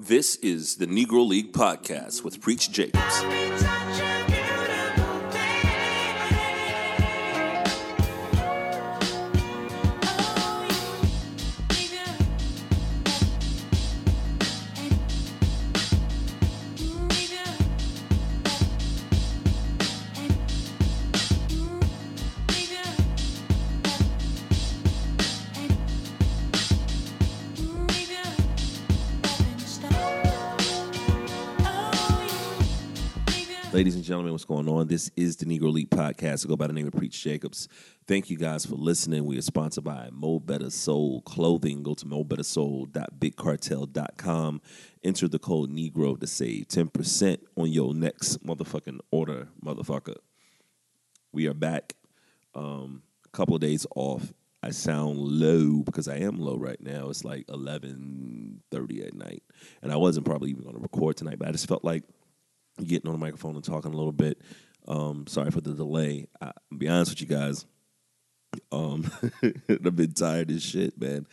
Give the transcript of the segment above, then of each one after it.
This is the Negro League Podcast with Preach Jacobs. Gentlemen, what's going on? This is the Negro League Podcast. I go by the name of Preach Jacobs. Thank you guys for listening. We are sponsored by Mo Betta Soul Clothing. Go to mobettasoul.bigcartel.com. Enter the code Negro to save 10% on your next motherfucking order, motherfucker. We are back. Um, a couple of days off. I sound low because I am low right now. It's like 11.30 at night. And I wasn't probably even going to record tonight, but I just felt like getting on the microphone and talking a little bit. Um, sorry for the delay. I, will be honest with you guys. Um, I've been tired as shit, man.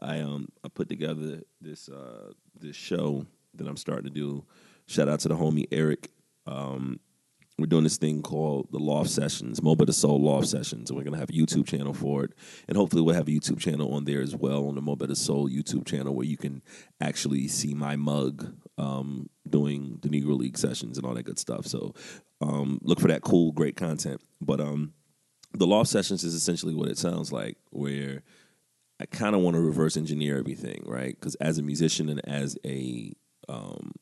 I um I put together this uh this show that I'm starting to do. Shout out to the homie Eric. Um, we're doing this thing called the Loft Sessions, Mo Betta Soul Loft Sessions, and we're gonna have a YouTube channel for it, and hopefully we'll have a YouTube channel on there as well on the Mo Betta Soul YouTube channel where you can actually see my mug um, doing the Negro League sessions and all that good stuff. So um, look for that cool, great content. But um, the Loft Sessions is essentially what it sounds like, where I kind of want to reverse engineer everything, right? Because as a musician and as a um,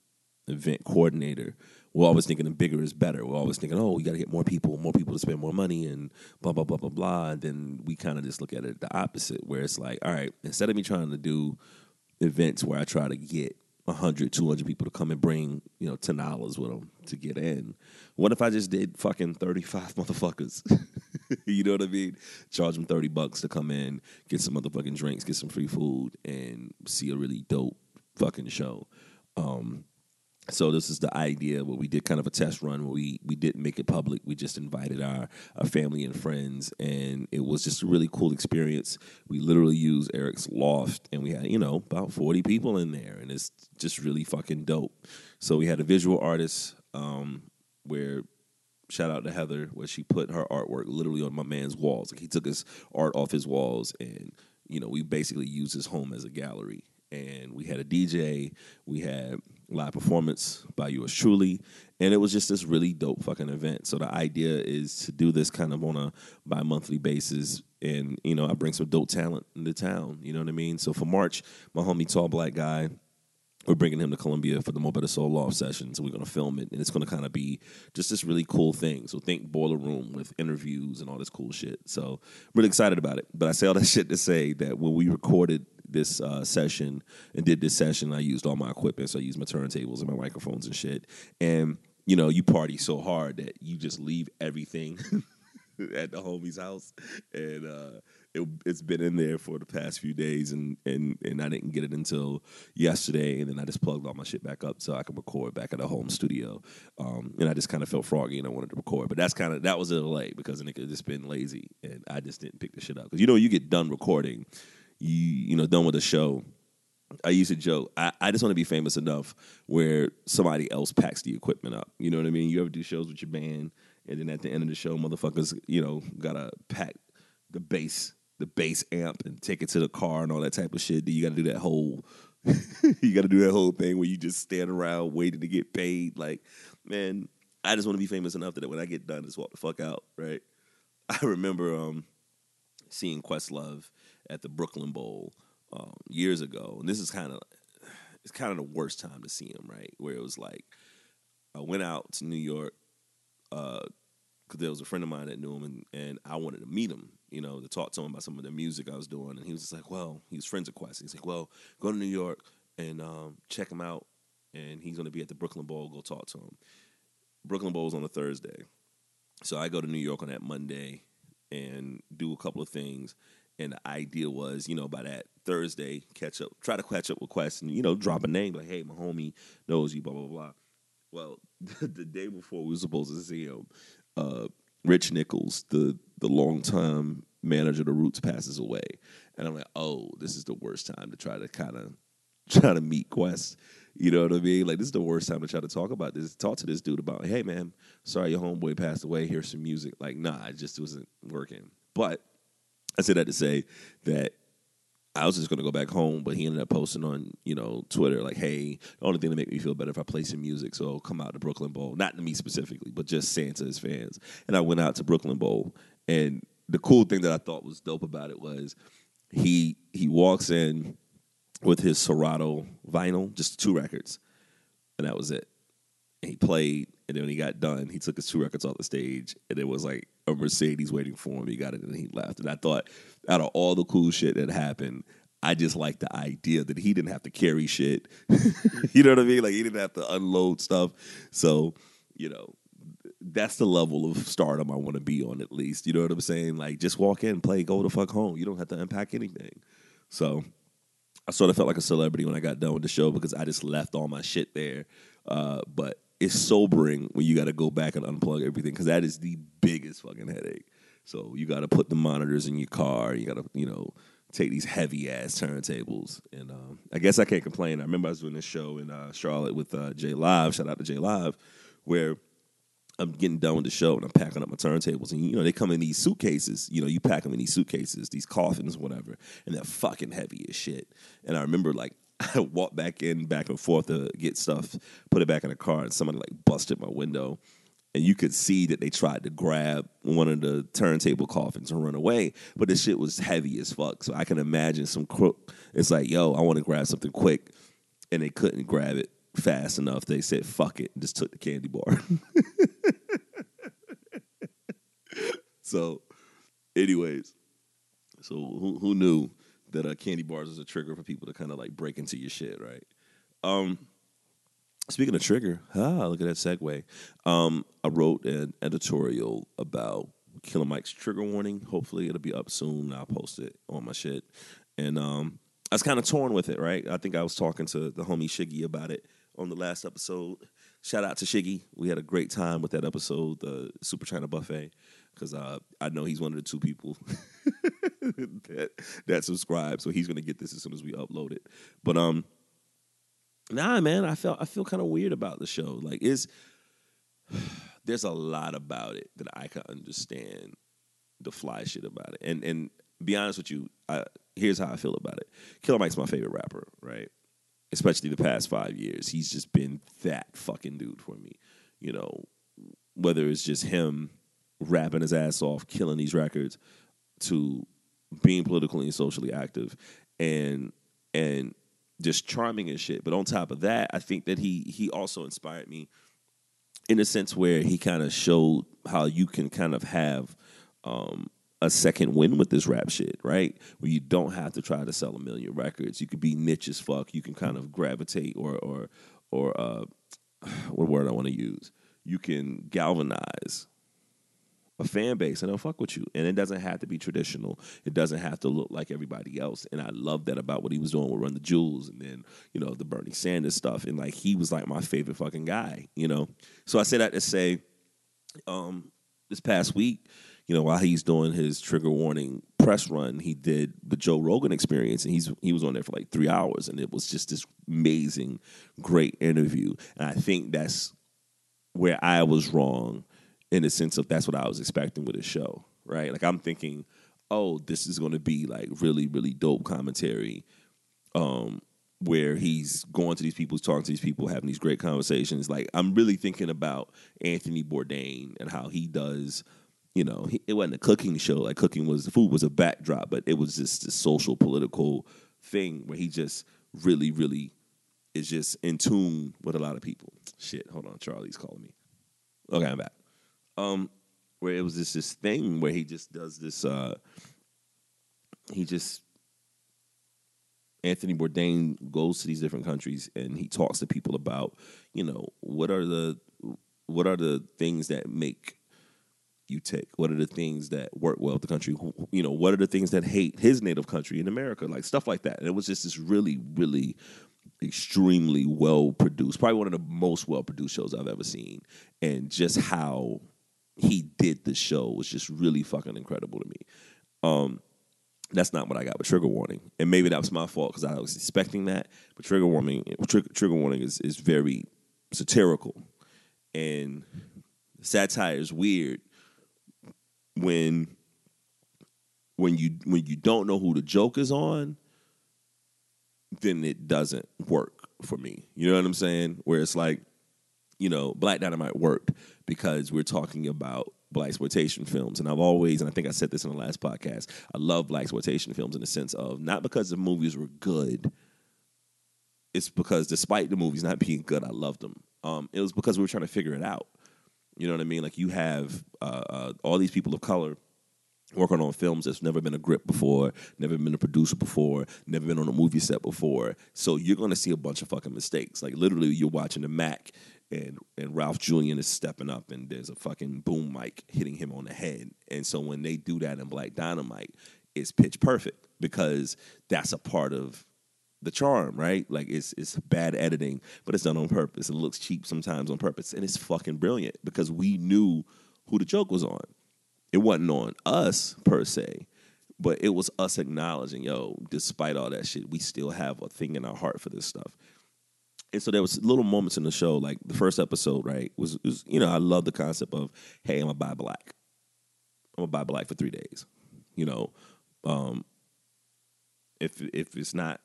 event coordinator, we're always thinking the bigger is better. We're always thinking, oh, we got to get more people, more people to spend more money, and blah blah blah blah blah. And then we kind of just look at it the opposite, where it's like, all right, instead of me trying to do events where I try to get 100, 200 people to come and bring, you know, $10 with them to get in. What if I just did fucking 35 motherfuckers? you know what I mean? Charge them 30 bucks to come in, get some motherfucking drinks, get some free food, and see a really dope fucking show. Um, so this is the idea where we did kind of a test run where we we didn't make it public. We just invited our, our family and friends, and it was just a really cool experience. We literally used Eric's loft, and we had you know about forty people in there, and it's just really fucking dope. So we had a visual artist um, where shout out to Heather where she put her artwork literally on my man's walls. Like he took his art off his walls, and you know we basically used his home as a gallery. And we had a DJ, we had live performance by yours truly. And it was just this really dope fucking event. So the idea is to do this kind of on a bi monthly basis. And, you know, I bring some dope talent into town. You know what I mean? So for March, my homie Tall Black Guy, we're bringing him to Columbia for the Mo Betta Soul Loft sessions, and we're going to film it, and it's going to kind of be just this really cool thing. So think Boiler Room with interviews and all this cool shit. So I'm really excited about it. But I say all that shit to say that when we recorded this uh, session and did this session, I used all my equipment. So I used my turntables and my microphones and shit. And you know, you party so hard that you just leave everything at the homie's house, and uh, it, has been in there for the past few days, and, and and I didn't get it until yesterday, and then I just plugged all my shit back up so I could record back at the home studio, um, and I just kind of felt froggy and I wanted to record, but that's kind of that was a delay because it had just been lazy, and I just didn't pick the shit up because you know you get done recording you you know done with the show I used to joke, I, I just want to be famous enough where somebody else packs the equipment up. You know what I mean? You ever do shows with your band, and then at the end of the show, motherfuckers, you know, gotta pack the bass, the bass amp, and take it to the car and all that type of shit. Then you got to do that whole, you got to do that whole thing where you just stand around waiting to get paid. Like, man, I just want to be famous enough that when I get done, just walk the fuck out. Right? I remember um, seeing Questlove at the Brooklyn Bowl um, years ago, and this is kind of it's kind of the worst time to see him, right? Where it was like I went out to New York because there was a friend of mine that knew him, and, and I wanted to meet him, you know, to talk to him about some of the music I was doing, and he was just like, "Well, he was friends with Quest. He's like, well, go to New York and um, check him out, and he's going to be at the Brooklyn Bowl. Go talk to him. Brooklyn Bowl's on a Thursday, so I go to New York on that Monday and do a couple of things and the idea was, you know, by that Thursday, catch up, try to catch up with Quest and, you know, drop a name like, hey, my homie knows you, blah, blah, blah. Well, the day before we were supposed to see him, uh, Rich Nichols, the the longtime manager of the Roots, passes away. And I'm like, oh, this is the worst time to try to kind of try to meet Quest You know what I mean? Like this is the worst time to try to talk about this. Talk to this dude about, hey man, sorry your homeboy passed away. Here's some music. Like, nah, it just wasn't working. But I said that to say that I was just gonna go back home, but he ended up posting on, you know, Twitter like, "Hey, the only thing to make me feel better if I play some music, so come out to Brooklyn Bowl." Not to me specifically, but just saying to his fans. And I went out to Brooklyn Bowl, and the cool thing that I thought was dope about it was he he walks in with his Serato vinyl, just two records, and that was it. And he played, and then when he got done, he took his two records off the stage, and it was like a Mercedes waiting for him. He got it, and he left. And I thought, out of all the cool shit that happened, I just like the idea that he didn't have to carry shit. you know what I mean? Like he didn't have to unload stuff. So, you know, that's the level of stardom I want to be on at least. You know what I'm saying? Like just walk in, play, go the fuck home. You don't have to unpack anything. So I sort of felt like a celebrity when I got done with the show because I just left all my shit there. Uh, but it's sobering when you got to go back and unplug everything because that is the biggest fucking headache. So you got to put the monitors in your car. You got to, you know, take these heavy ass turntables. And um, I guess I can't complain. I remember I was doing this show in uh, Charlotte with uh, J Live. Shout out to J Live, where I'm getting done with the show and I'm packing up my turntables. And, you know, they come in these suitcases. You know, you pack them in these suitcases, these coffins, whatever. And they're fucking heavy as shit. And I remember, like, I walked back in, back and forth to get stuff, put it back in the car, and somebody, like, busted my window. And you could see that they tried to grab one of the turntable coffins and run away. But the shit was heavy as fuck. So I can imagine some crook. It's like, yo, I want to grab something quick. And they couldn't grab it fast enough. They said, fuck it, and just took the candy bar. so, anyways, so who, who knew that uh, candy bars is a trigger for people to kind of like break into your shit, right? Um, speaking of trigger, ah, look at that segue. Um, I wrote an editorial about Killer Mike's trigger warning. Hopefully, it'll be up soon. I'll post it on my shit. And um, I was kind of torn with it, right? I think I was talking to the homie Shiggy about it on the last episode. Shout out to Shiggy. We had a great time with that episode, the Super China Buffet, because uh, I know he's one of the two people that that subscribe. So he's gonna get this as soon as we upload it. But um, nah, man, I felt I feel kind of weird about the show. Like, is there's a lot about it that I can understand the fly shit about it, and and be honest with you, I, here's how I feel about it. Killer Mike's my favorite rapper, right? especially the past five years. He's just been that fucking dude for me. You know, whether it's just him rapping his ass off, killing these records, to being politically and socially active, and and just charming and shit. But on top of that, I think that he he also inspired me in a sense where he kind of showed how you can kind of have um, a second win with this rap shit, right? Where you don't have to try to sell a million records. You could be niche as fuck. You can kind of gravitate or or or uh, what word I want to use. You can galvanize a fan base and they'll fuck with you. And it doesn't have to be traditional. It doesn't have to look like everybody else. And I love that about what he was doing with Run the Jewels and then, you know, the Bernie Sanders stuff. And like he was like my favorite fucking guy, you know? So I say that to say, um, this past week, you know, while he's doing his trigger warning press run, he did the Joe Rogan experience, and he's he was on there for like three hours, and it was just this amazing, great interview. And I think that's where I was wrong in the sense of that's what I was expecting with the show, right? Like I'm thinking, oh, this is going to be like really, really dope commentary, um, where he's going to these people, talking to these people, having these great conversations. Like I'm really thinking about Anthony Bourdain and how he does you know, he, it wasn't a cooking show. Like cooking was the food was a backdrop, but it was just a social political thing where he just really, really is just in tune with a lot of people. Shit, hold on, Charlie's calling me. Okay, I'm back. Um, where it was just this thing where he just does this. uh He just Anthony Bourdain goes to these different countries and he talks to people about, you know, what are the what are the things that make you take? What are the things that work well with the country? You know, what are the things that hate his native country in America? Like stuff like that. And it was just this really, really extremely well produced, probably one of the most well produced shows I've ever seen. And just how he did the show was just really fucking incredible to me. Um, That's not what I got with trigger warning, and maybe that was my fault because I was expecting that. But trigger warning, trigger, trigger warning is is very satirical, and satire is weird when when you when you don't know who the joke is on, then it doesn't work for me. You know what I'm saying? Where it's like, you know, Black Dynamite worked because we're talking about black exploitation films, and I've always, and I think I said this in the last podcast, I love black exploitation films in the sense of not because the movies were good. It's because despite the movies not being good, I loved them. Um, it was because we were trying to figure it out. You know what I mean? Like you have uh, uh, all these people of color working on films that's never been a grip before, never been a producer before, never been on a movie set before. So you're going to see a bunch of fucking mistakes. Like literally, you're watching the Mac and and Ralph Julian is stepping up and there's a fucking boom mic hitting him on the head. And so when they do that in Black Dynamite, it's pitch perfect because that's a part of the charm, right? Like it's it's bad editing, but it's done on purpose. It looks cheap sometimes on purpose, and it's fucking brilliant because we knew who the joke was on. It wasn't on us per se, but it was us acknowledging, yo, despite all that shit, we still have a thing in our heart for this stuff. And so there was little moments in the show, like the first episode, right? Was, was you know, I love the concept of, hey, I'm gonna buy black. I'm gonna buy black for three days. You know, um, if if it's not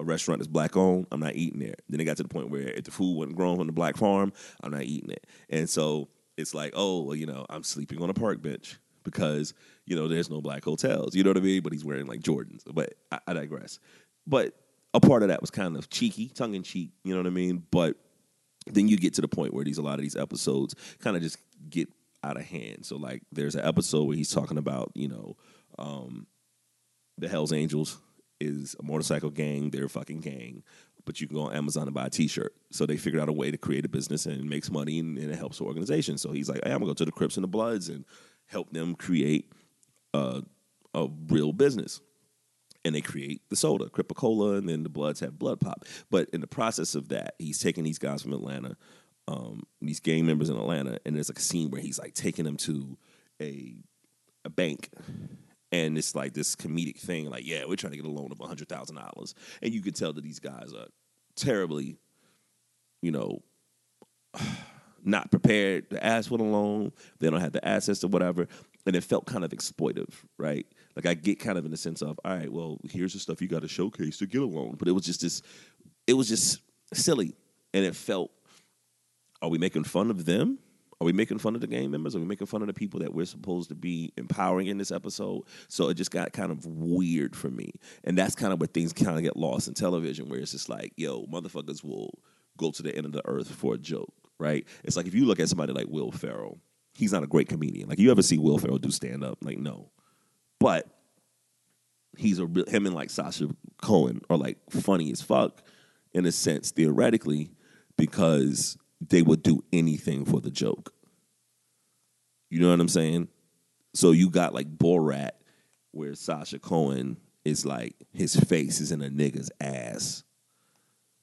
a restaurant that's black owned, I'm not eating there. Then it got to the point where if the food wasn't grown on the black farm, I'm not eating it. And so it's like, oh, well, you know, I'm sleeping on a park bench because, you know, there's no black hotels. You know what I mean? But he's wearing like Jordans. But I, I digress. But a part of that was kind of cheeky, tongue in cheek, you know what I mean? But then you get to the point where these a lot of these episodes kind of just get out of hand. So like there's an episode where he's talking about, you know, um, the Hells Angels is a motorcycle gang. They're a fucking gang, but you can go on Amazon and buy a T-shirt. So they figured out a way to create a business and it makes money and, and it helps the organization. So he's like, hey, I'm gonna go to the Crips and the Bloods and help them create a, a real business. And they create the soda, Cripicola, and then the Bloods have Blood Pop. But in the process of that, he's taking these guys from Atlanta, um, these gang members in Atlanta, and there's like a scene where he's like taking them to a a bank and it's like this comedic thing like yeah we're trying to get a loan of $100000 and you can tell that these guys are terribly you know not prepared to ask for the loan. They don't have the assets or whatever. And it felt kind of exploitive right like i get kind of in the sense of all right well here's the stuff you got to showcase to get a loan but it was just this it was just silly and it felt are we making fun of them are we making fun of the gang members? Are we making fun of the people that we're supposed to be empowering in this episode? So it just got kind of weird for me. And that's kind of where things kind of get lost in television, where it's just like, yo, motherfuckers will go to the end of the earth for a joke, right? It's like if you look at somebody like Will Ferrell, he's not a great comedian. Like you ever see Will Ferrell do stand up? Like, no. But he's a real, him and like Sacha Cohen are like funny as fuck in a sense, theoretically, because they would do anything for the joke. You know what I'm saying? So you got like Borat, where Sacha Cohen is like his face is in a nigga's ass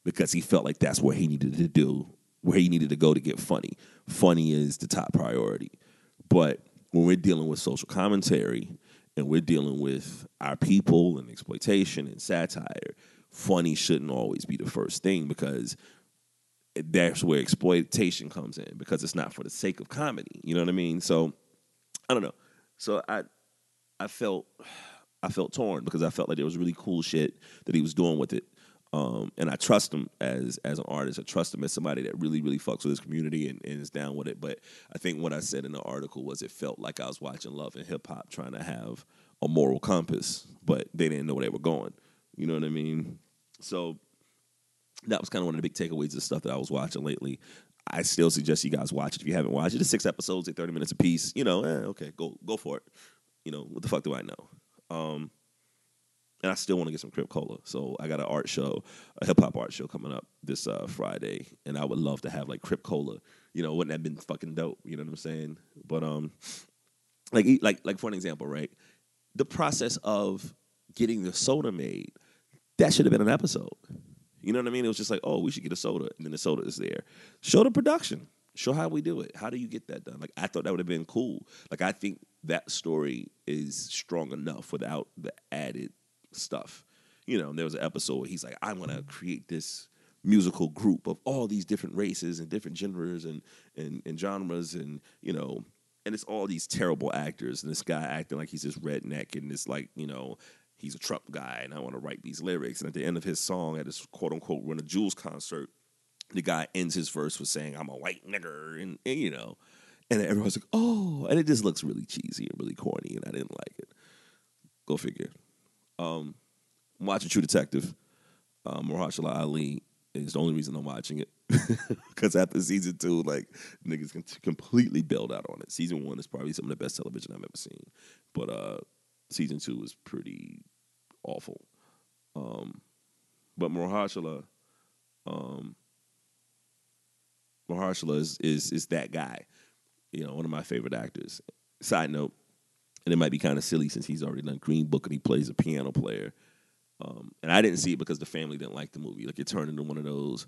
because he felt like that's where he needed to do, where he needed to go to get funny. Funny is the top priority. But when we're dealing with social commentary and we're dealing with our people and exploitation and satire, funny shouldn't always be the first thing because that's where exploitation comes in because it's not for the sake of comedy. You know what I mean? So I don't know. So I I felt I felt torn because I felt like there was really cool shit that he was doing with it. Um, and I trust him as as an artist. I trust him as somebody that really, really fucks with his community and, and is down with it. But I think what I said in the article was it felt like I was watching Love and Hip Hop trying to have a moral compass, but they didn't know where they were going. You know what I mean? So that was kind of one of the big takeaways of stuff that I was watching lately. I still suggest you guys watch it if you haven't watched it. It's six episodes, at thirty minutes a piece. You know, eh, okay, go go for it. You know, what the fuck do I know? Um, and I still want to get some Crip Cola. So I got an art show, a hip hop art show coming up this uh, Friday, and I would love to have like Crip Cola. You know, wouldn't that have been fucking dope? You know what I'm saying? But um, like like like for an example, right? The process of getting the soda made, that should have been an episode. You know what I mean? It was just like, oh, we should get a soda, and then the soda is there. Show the production. Show how we do it. How do you get that done? Like I thought that would have been cool. Like I think that story is strong enough without the added stuff. You know, there was an episode where he's like, I want to create this musical group of all these different races and different genders and, and, and genres and, you know, and it's all these terrible actors and this guy acting like he's this redneck and this like, you know, he's a Trump guy and I want to write these lyrics. And at the end of his song at his quote unquote Run a Jewels concert, the guy ends his verse with saying, I'm a white nigger and, and you know, and everyone's like, oh, and it just looks really cheesy and really corny, and I didn't like it. Go figure. Um, I'm watching True Detective. Um, Ali is the only reason I'm watching it because after season two, like niggas can completely bailed out on it. Season one is probably some of the best television I've ever seen, but uh, season two is pretty awful. Um, but Mahershala, um, is, is is that guy you know, one of my favorite actors. Side note, and it might be kind of silly since he's already done Green Book and he plays a piano player. Um, and I didn't see it because the family didn't like the movie. Like it turned into one of those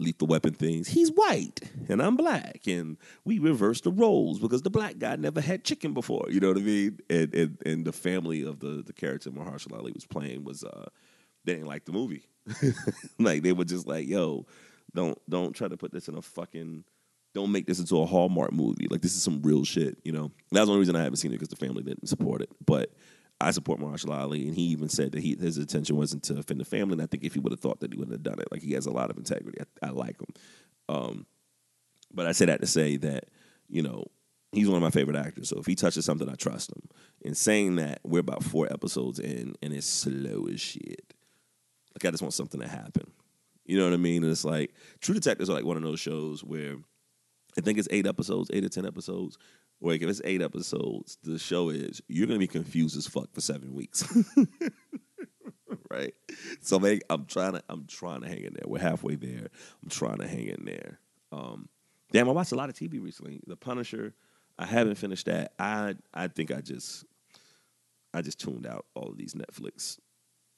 lethal weapon things. He's white and I'm black, and we reversed the roles because the black guy never had chicken before. You know what I mean? And and, and the family of the the character Mahershala Ali was playing was uh, they didn't like the movie. like they were just like, "Yo, don't don't try to put this in a fucking." Don't make this into a Hallmark movie. Like this is some real shit, you know. That's the only reason I haven't seen it because the family didn't support it. But I support Mahershala Ali, and he even said that he, his intention wasn't to offend the family. And I think if he would have thought that, he wouldn't have done it. Like he has a lot of integrity. I, I like him. Um, but I say that to say that you know he's one of my favorite actors. So if he touches something, I trust him. In saying that, we're about four episodes in, and it's slow as shit. Like I just want something to happen. You know what I mean? And it's like True Detectives are like one of those shows where I think it's eight episodes, eight or ten episodes. Like if it's eight episodes, the show is you're gonna be confused as fuck for seven weeks. right? So man, I'm trying to I'm trying to hang in there. We're halfway there. I'm trying to hang in there. Um, damn, I watched a lot of TV recently. The Punisher. I haven't finished that. I I think I just I just tuned out all of these Netflix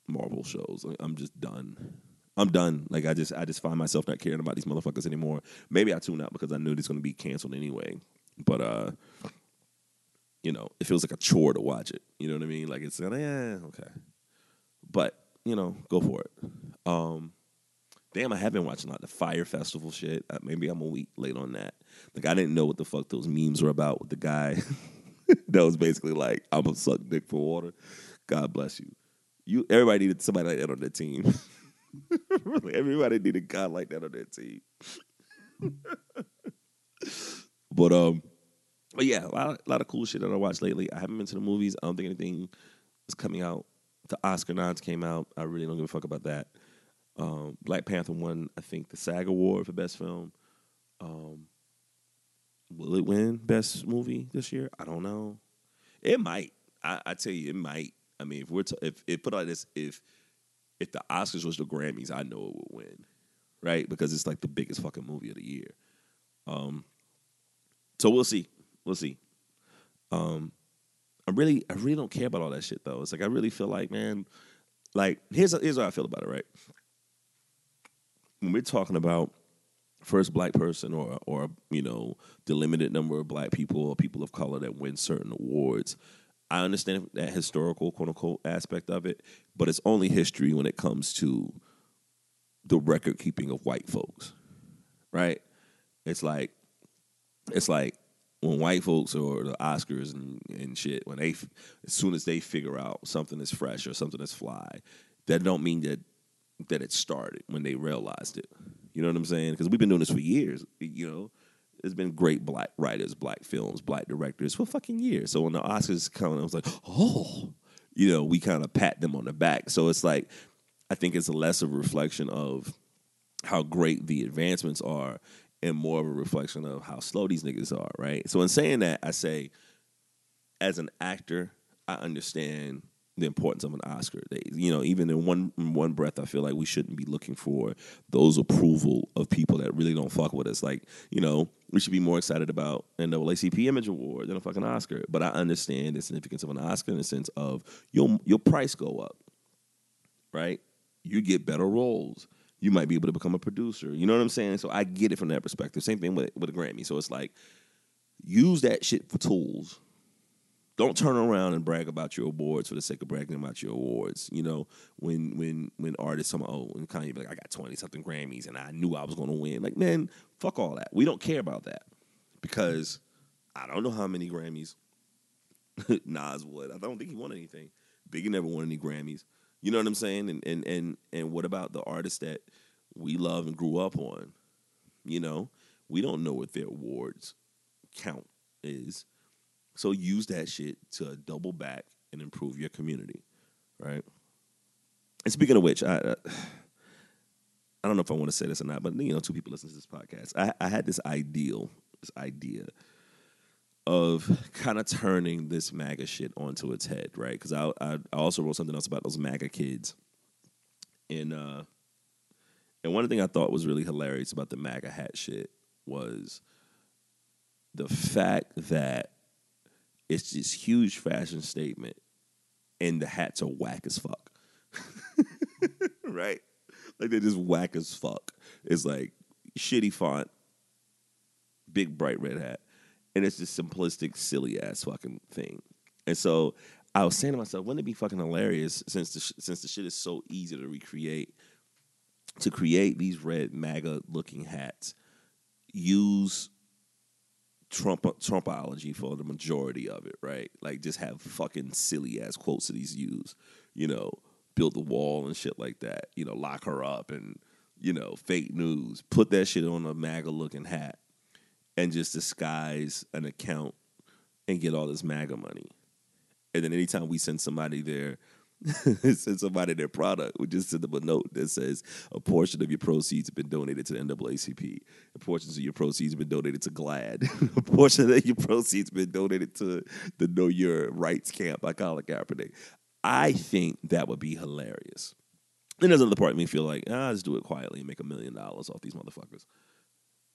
Marvel shows. I'm just done. I'm done. Like I just I just find myself not caring about these motherfuckers anymore. Maybe I tune out because I knew it's to be canceled anyway. But uh, you know, it feels like a chore to watch it. You know what I mean? Like it's like, yeah, okay. But you know, go for it. Um, damn, I have been watching a like the Fire Festival shit. Uh, maybe I'm a week late on that. Like I didn't know what the fuck those memes were about with the guy that was basically like, "I'm gonna suck dick for water." God bless you. You everybody needed somebody like that on their team. Really, everybody need a guy like that on their team. but um, but yeah, a lot, of, a lot of cool shit that I watched lately. I haven't been to the movies. I don't think anything is coming out. The Oscar nods came out. I really don't give a fuck about that. Um, Black Panther won, I think, the SAG Award for Best Film. Um, will it win Best Movie this year? I don't know. It might. I, I tell you, it might. I mean, if we're t- if it put like this, if if the Oscars was the Grammys, I know it would win, right? Because it's like the biggest fucking movie of the year. Um, so we'll see, we'll see. Um, I really, I really don't care about all that shit though. It's like I really feel like, man, like here's here's how I feel about it, right? When we're talking about first black person or or you know the limited number of black people or people of color that win certain awards I understand that historical quote unquote aspect of it, but it's only history when it comes to the record keeping of white folks, right? It's like it's like when white folks or the Oscars and, and shit, when they as soon as they figure out something is fresh or something is fly, that don't mean that that it started when they realized it. You know what I'm saying? Because we've been doing this for years. You know, there's been great black writers, black films, black directors for fucking years. So when the Oscars come, I was like, oh, you know, we kind of pat them on the back. So it's like, I think it's less of a reflection of how great the advancements are and more of a reflection of how slow these niggas are, right? So in saying that, I say, as an actor, I understand the importance of an Oscar. They, you know, even in one in one breath, I feel like we shouldn't be looking for those approval of people that really don't fuck with us. Like, you know, we should be more excited about an NAACP Image Award than a fucking Oscar. But I understand the significance of an Oscar in the sense of your your price go up, right? You get better roles. You might be able to become a producer. You know what I'm saying? So I get it from that perspective. Same thing with with a Grammy. So it's like use that shit for tools don't turn around and brag about your awards for the sake of bragging about your awards. You know, when when when artists come, oh, and Kanye be like, I got twenty something Grammys and I knew I was going to win. Like, man, fuck all that. We don't care about that because I don't know how many Grammys Nas would. I don't think he won anything. Biggie never won any Grammys. You know what I'm saying? And and and and what about the artists that we love and grew up on? You know, we don't know what their awards count is so use that shit to double back and improve your community, right? And speaking of which, I uh, I don't know if I want to say this or not, but you know, two people listen to this podcast. I, I had this ideal, this idea of kind of turning this MAGA shit onto its head, right? Because I, I, I also wrote something else about those MAGA kids, and uh, and one thing I thought was really hilarious about the MAGA hat shit was the fact that it's this huge fashion statement, and the hats are whack as fuck. right? Like they're just whack as fuck. It's like shitty font, big bright red hat, and it's just simplistic, silly ass fucking thing. And so I was saying to myself, wouldn't it be fucking hilarious since the sh- since the shit is so easy to recreate, to create these red MAGA looking hats, use Trump Trumpology for the majority of it, right? Like just have fucking silly ass quotes that he's used, you know, build the wall and shit like that, you know, lock her up and you know, fake news. Put that shit on a MAGA looking hat and just disguise an account and get all this MAGA money. And then anytime we send somebody there send somebody their product. We just send them a note that says a portion of your proceeds have been donated to the NAACP. A portion of your proceeds have been donated to GLAAD. a portion of your proceeds have been donated to the Know Your Rights camp by Colin Kaepernick. I think that would be hilarious. And there's another part of me feel like, ah, just do it quietly and make a million dollars off these motherfuckers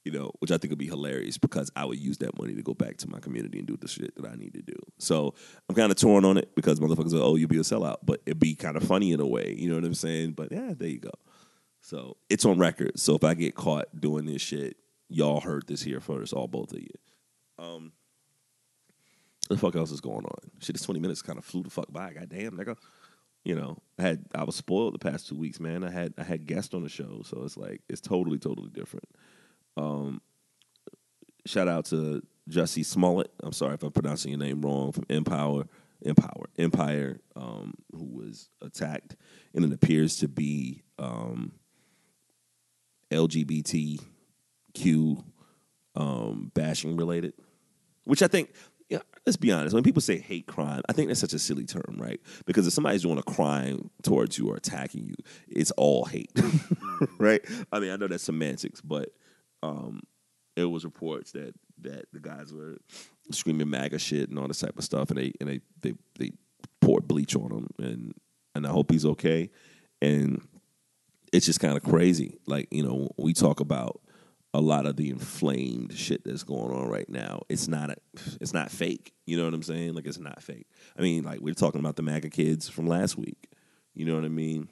you know, which I think would be hilarious because I would use that money to go back to my community and do the shit that I need to do. So I'm kind of torn on it because motherfuckers are, oh, you'll be a sellout, but it'd be kind of funny in a way, you know what I'm saying? But yeah, there you go. So it's on record. So if I get caught doing this shit, y'all heard this here first, all both of you. Um, what the fuck else is going on? Shit, this 20 minutes kind of flew the fuck by. Goddamn, nigga. You know, I had I was spoiled the past two weeks, man. I had I had guests on the show, so it's like it's totally, totally different. Um, shout out to Jesse Smollett. I'm sorry if I'm pronouncing your name wrong from Empower, Empower, Empire, um, who was attacked, and it appears to be um, LGBTQ um, bashing related, which I think. Let's be honest. When people say hate crime, I think that's such a silly term, right? Because if somebody's doing a crime towards you or attacking you, it's all hate, right? I mean, I know that's semantics, but um, it was reports that that the guys were screaming MAGA shit and all this type of stuff, and they and they they, they poured bleach on him, and and I hope he's okay. And it's just kind of crazy. Like you know, we talk about a lot of the inflamed shit that's going on right now. It's not a, it's not fake. You know what I'm saying? Like it's not fake. I mean, like we are talking about the MAGA kids from last week. You know what I mean?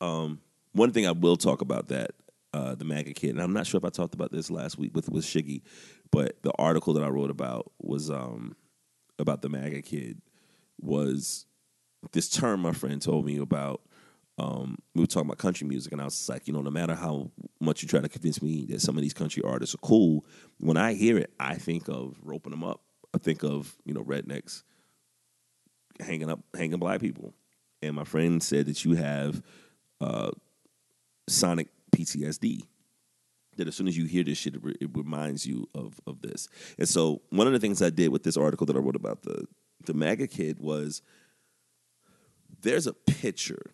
Um, one thing I will talk about that uh, the MAGA kid. And I'm not sure if I talked about this last week with with Shiggy, but the article that I wrote about was um, about the MAGA kid was this term my friend told me about. Um, we were talking about country music, and I was like, you know, no matter how much you try to convince me that some of these country artists are cool, when I hear it, I think of roping them up. I think of you know rednecks hanging up, hanging black people. And my friend said that you have uh, sonic PTSD. That as soon as you hear this shit, it, re- it reminds you of of this. And so one of the things I did with this article that I wrote about the the MAGA kid was there's a picture,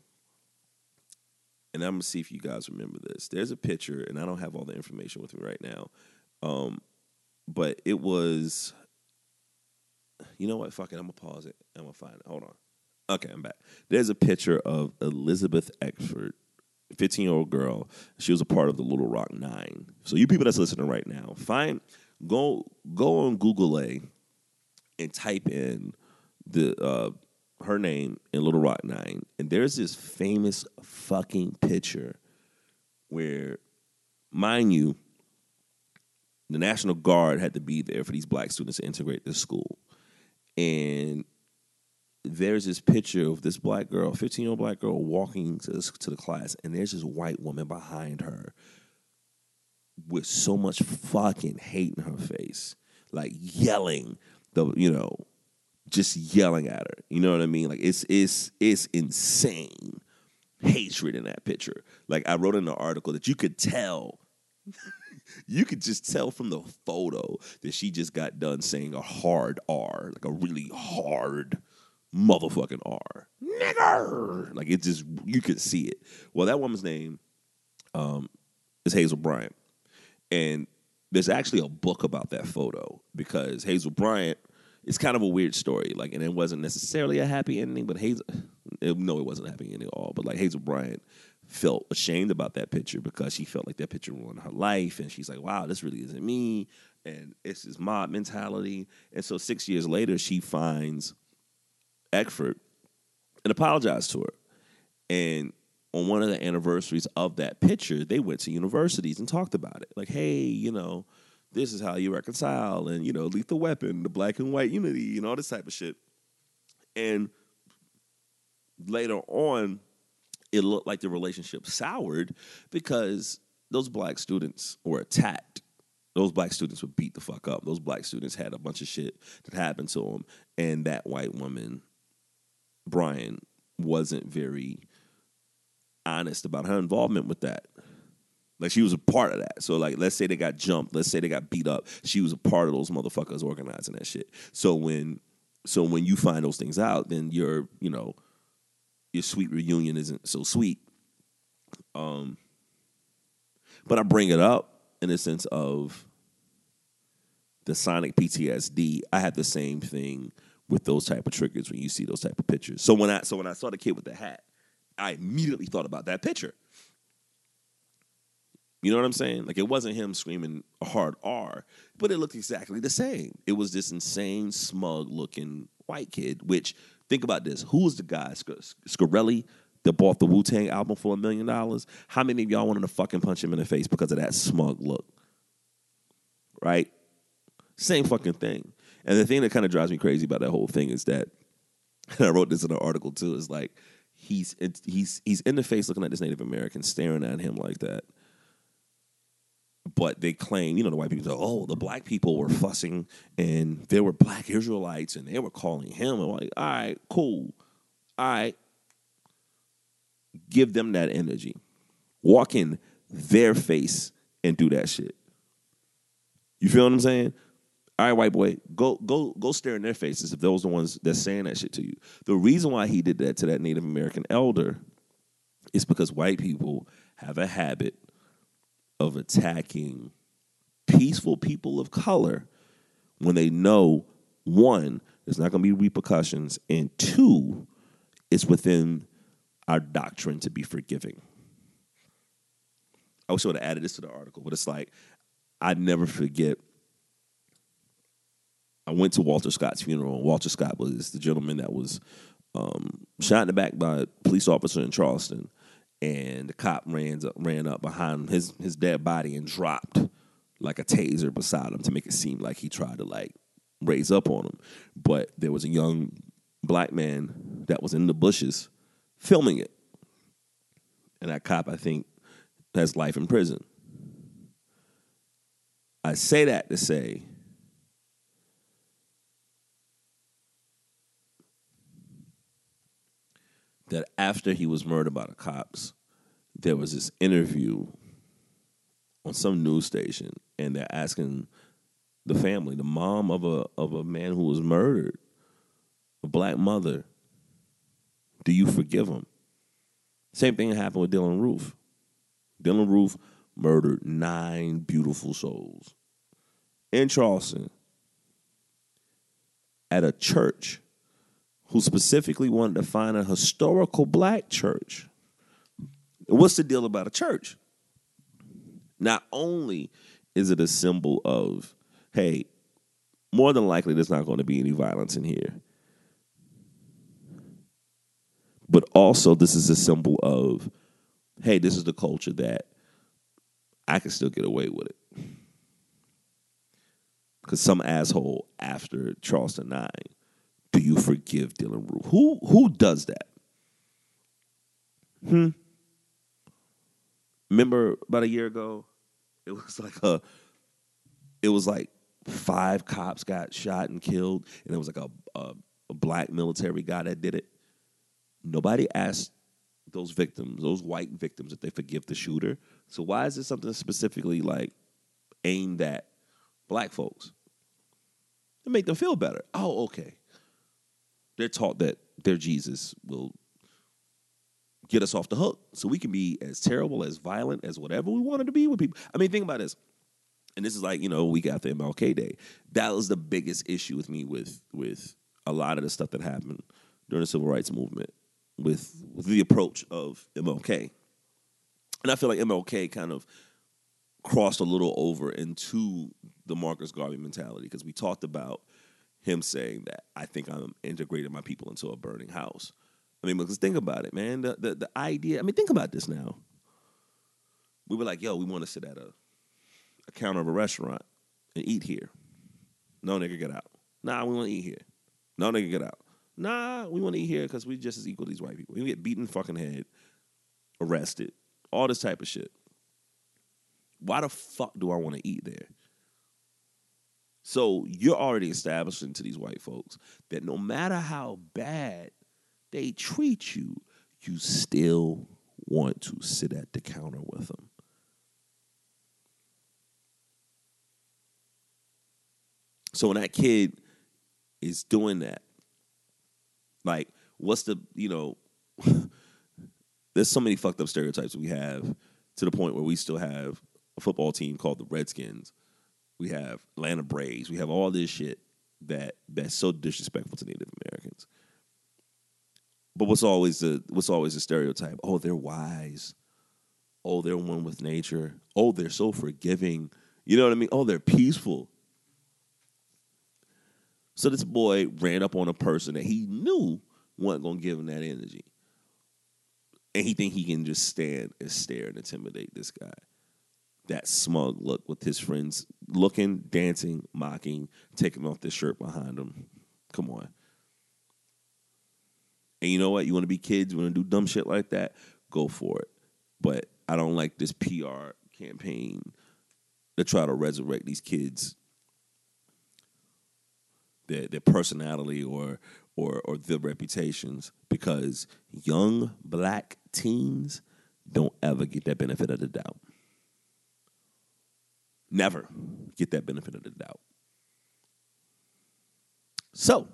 and I'm gonna see if you guys remember this. There's a picture, and I don't have all the information with me right now, um, but it was. You know what? Fuck it. I'm gonna pause it. I'm gonna find it. Hold on. Okay, I'm back. There's a picture of Elizabeth Eckford 15 year old girl. She was a part of the Little Rock Nine. So you people that's listening right now, find go go on Google A and type in the uh, her name in Little Rock Nine, and there's this famous fucking picture where, mind you, the National Guard had to be there for these black students to integrate this school. and there's this picture of this black girl, 15 year old black girl, walking to, this, to the class, and there's this white woman behind her with so much fucking hate in her face, like yelling the, you know, just yelling at her. You know what I mean? Like it's it's it's insane hatred in that picture. Like I wrote in the article that you could tell you could just tell from the photo that she just got done saying a hard R, like a really hard motherfucking R. Nigger! Like it just, you could see it. Well, that woman's name um, is Hazel Bryant. And there's actually a book about that photo because Hazel Bryant, it's kind of a weird story. Like, and it wasn't necessarily a happy ending, but Hazel, no, it wasn't a happy ending at all. But like Hazel Bryant felt ashamed about that picture because she felt like that picture ruined her life. And she's like, wow, this really isn't me. And it's this mob mentality. And so six years later, she finds Eckford and apologized to her. And on one of the anniversaries of that picture, they went to universities and talked about it. Like, hey, you know, this is how you reconcile, and you know, lethal weapon, the black and white unity, and all this type of shit. And later on, it looked like the relationship soured because those black students were attacked. Those black students were beat the fuck up. Those black students had a bunch of shit that happened to them, and that white woman, Bryan, wasn't very honest about her involvement with that. Like she was a part of that. So like let's say they got jumped, let's say they got beat up. She was a part of those motherfuckers organizing that shit. So when so when you find those things out, then you're, you know, your sweet reunion isn't so sweet. Um, but I bring it up in the sense of the sonic PTSD. I had the same thing with those type of triggers when you see those type of pictures. So when I so when I saw the kid with the hat, I immediately thought about that picture. You know what I'm saying? Like it wasn't him screaming a hard R, but it looked exactly the same. It was this insane, smug looking white kid, which Think about this. Who was the guy, Shkreli, that bought the Wu Tang album for a million dollars? How many of y'all wanted to fucking punch him in the face because of that smug look? Right? Same fucking thing. And the thing that kind of drives me crazy about that whole thing is that, and I wrote this in an article too, is like he's he's he's in the face looking at this Native American, staring at him like that but they claim, you know, the white people say, oh, the black people were fussing and there were black Israelites and they were calling him. And like, all right, cool. All right. Give them that energy. Walk in their face and do that shit. You feel what I'm saying? All right, white boy, go go go stare in their faces if those are the ones that's saying that shit to you. The reason why he did that to that Native American elder is because white people have a habit of attacking peaceful people of color when they know one, there's not to be repercussions, and two, it's within our doctrine to be forgiving. I wish I would have added this to the article, but it's like I never forget. I went to Walter Scott's funeral. Walter Scott was the gentleman that was um, shot in the back by a police officer in Charleston and the cop ran up, ran up behind his his dead body and dropped like a taser beside him to make it seem like he tried to like raise up on him. But there was a young black man that was in the bushes filming it, and that cop I think has life in prison. I say that to say. That after he was murdered by the cops, there was this interview on some news station, and they're asking the family, the mom of a of a man who was murdered, a black mother, do you forgive him? Same thing happened with Dylann Roof. Dylann Roof murdered nine beautiful souls in Charleston at a church who specifically wanted to find a historical black church. What's the deal about a church? Not only is it a symbol of, hey, more than likely there's not going to be any violence in here, but also this is a symbol of, hey, this is the culture that I can still get away with it. Because some asshole after Charleston 9 do you forgive Dylann Roof? Who who does that? Hmm. Remember about a year ago, it was like a, it was like five cops got shot and killed, and it was like a, a, a black military guy that did it. Nobody asked those victims, those white victims, if they forgive the shooter. So why is this something specifically like aimed at black folks? To make them feel better. Oh, okay. They're taught that their Jesus will get us off the hook so we can be as terrible, as violent, as whatever we wanted to be with people. I mean, think about this. And this is like, you know, a week after MLK Day. That was the biggest issue with me with with a lot of the stuff that happened during the civil rights movement with, with the approach of MLK. And I feel like MLK kind of crossed a little over into the Marcus Garvey mentality because we talked about him saying that I think I'm integrating my people into a burning house. I mean, because think about it, man. The, the, the idea. I mean, think about this now. We were like, yo, we want to sit at a a counter of a restaurant and eat here. No nigga, get out. Nah, we want to eat here. No nigga, get out. Nah, we want to eat here because we just as equal to these white people. We get beaten fucking head, arrested, all this type of shit. Why the fuck do I want to eat there? So you're already establishing to these white folks that no matter how bad they treat you, you still want to sit at the counter with them. So when that kid is doing that, like, what's the, you know, there's so many fucked up stereotypes we have to the point where we still have a football team called the Redskins. We have Atlanta Braves. We have all this shit that that's so disrespectful to Native Americans. But what's always the what's always the stereotype? Oh, they're wise. Oh, they're one with nature. Oh, they're so forgiving. You know what I mean? Oh, they're peaceful. So this boy ran up on a person that he knew wasn't gonna give him that energy. And he think he can just stand and stare and intimidate this guy. That smug look with his friends looking, dancing, mocking, taking off the shirt behind him. Come on. And you know what? You want to be kids, you want to do dumb shit like that, go for it. But I don't like this PR campaign to try to resurrect these kids their their personality or or or their reputations because young black teens don't ever get that benefit of the doubt. Never get that benefit of the doubt. So,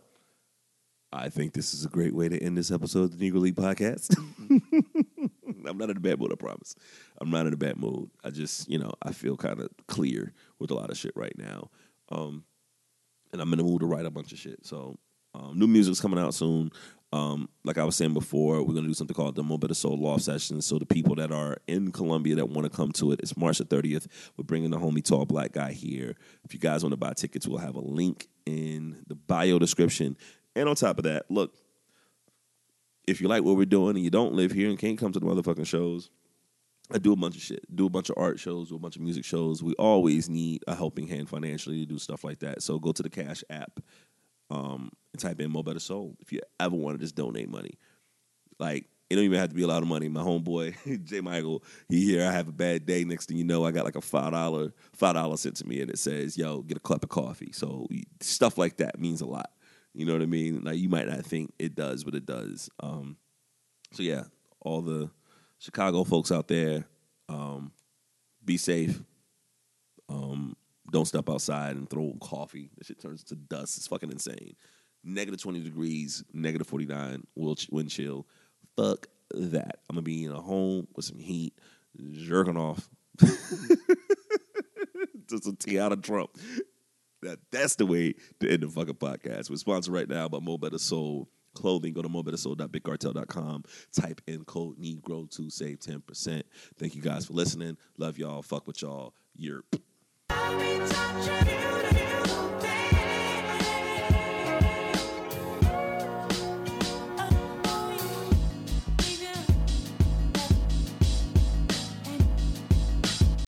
I think this is a great way to end this episode of the Negro League podcast. I'm not in a bad mood, I promise. I'm not in a bad mood. I just, you know, I feel kind of clear with a lot of shit right now. Um, and I'm in the mood to write a bunch of shit. So um, new music's coming out soon. Um, like I was saying before, we're gonna do something called the Mo Soul Loft Sessions. So the people that are in Columbia that want to come to it, it's March the 30th. We're bringing the homie Tall Black Guy here. If you guys want to buy tickets, we'll have a link in the bio description. And on top of that, look, if you like what we're doing and you don't live here and can't come to the motherfucking shows, I do a bunch of shit, do a bunch of art shows, do a bunch of music shows. We always need a helping hand financially to do stuff like that. So go to the Cash app um, and type in Mo Betta Soul if you ever want to just donate money. Like, it don't even have to be a lot of money. My homeboy, Jay Michael, he here, I have a bad day. Next thing you know, I got like a $5, $5 sent to me and it says, yo, get a cup of coffee. So stuff like that means a lot. You know what I mean? Like, you might not think it does, but it does. Um, so yeah, all the Chicago folks out there, um, be safe. Um, don't step outside and throw coffee. That shit turns to dust. It's fucking insane. Negative 20 degrees, negative 49 wind chill. Fuck that. I'm gonna be in a home with some heat, jerking off to some Teanna Trump. That that's the way to end the fucking podcast. We're sponsored right now by Mo Betta Soul clothing, go to mobettasoul.bigcartel.com. Type in code Negro to save 10%. Thank you guys for listening. Love y'all. Fuck with y'all. You're.